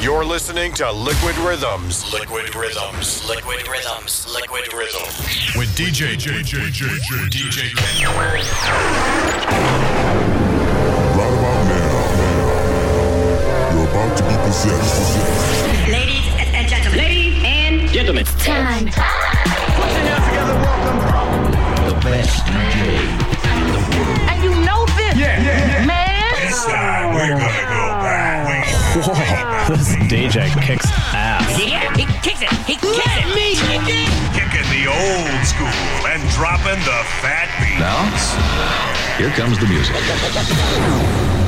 You're listening to Liquid Rhythms. Liquid Rhythms. Liquid Rhythms. Liquid Rhythms. With DJ DJ DJ DJ Right about now, you're about to be possessed. Ladies and gentlemen. Ladies and gentlemen. It's time. Put your hands together. Welcome. The best DJ in the world. And you know this, Yeah, yeah, yeah. man. This time we're gonna go back. This DJ kicks ass. Yeah, he kicks it. He kicks it. me kick it. Kicking the old school and dropping the fat beat. Now, here comes the music.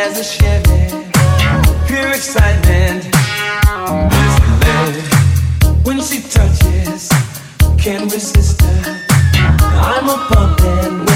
as a Chevy, pure excitement. When she touches, can't resist her. I'm a pumpin'.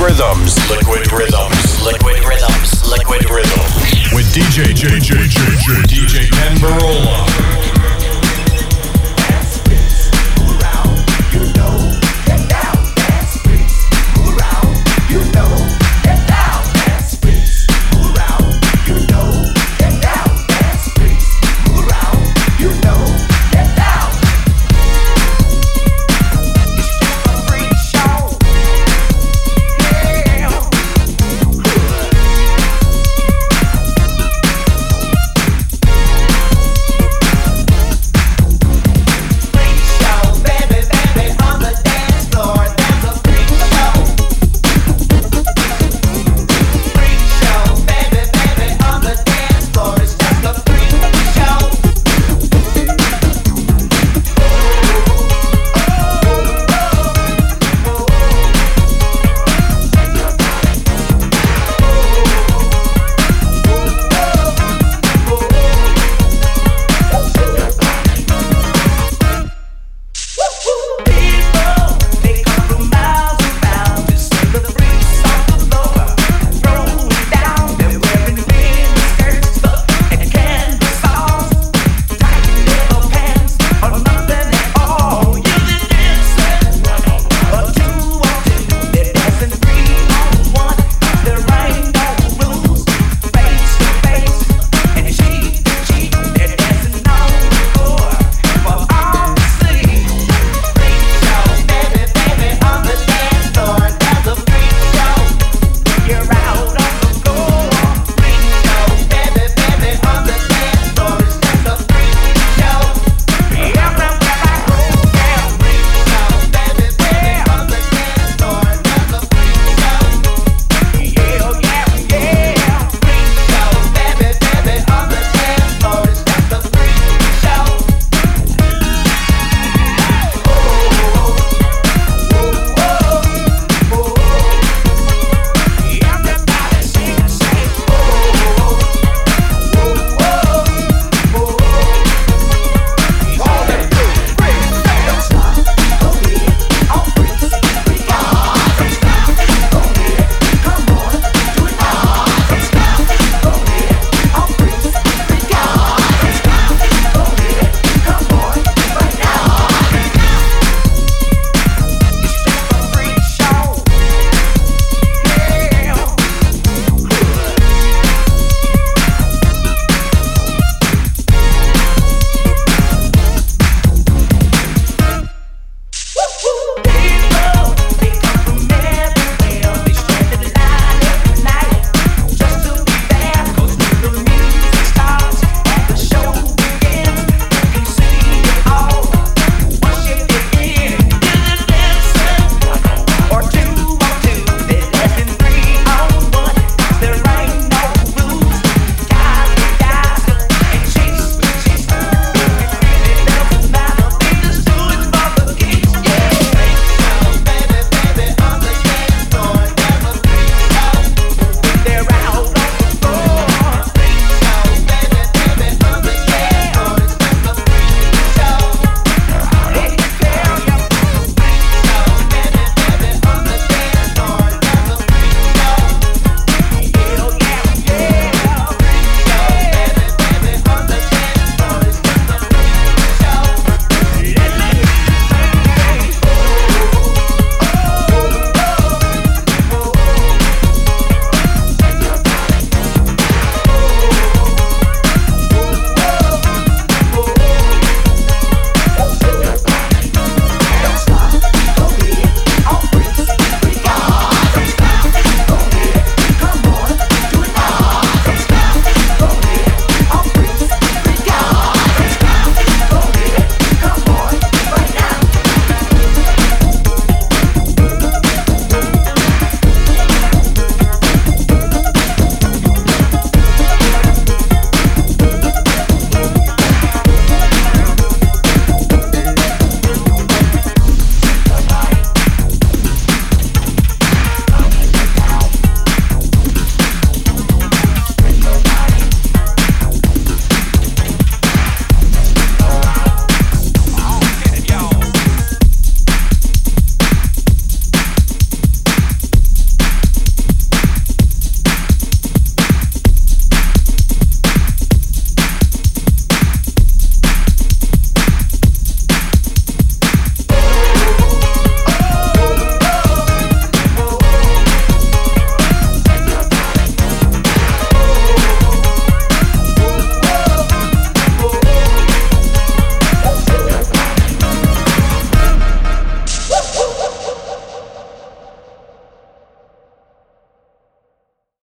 Rhythms. Liquid Rhythms. Liquid Rhythms. Liquid Rhythms. With DJ J J J J DJ Kenn Burrola.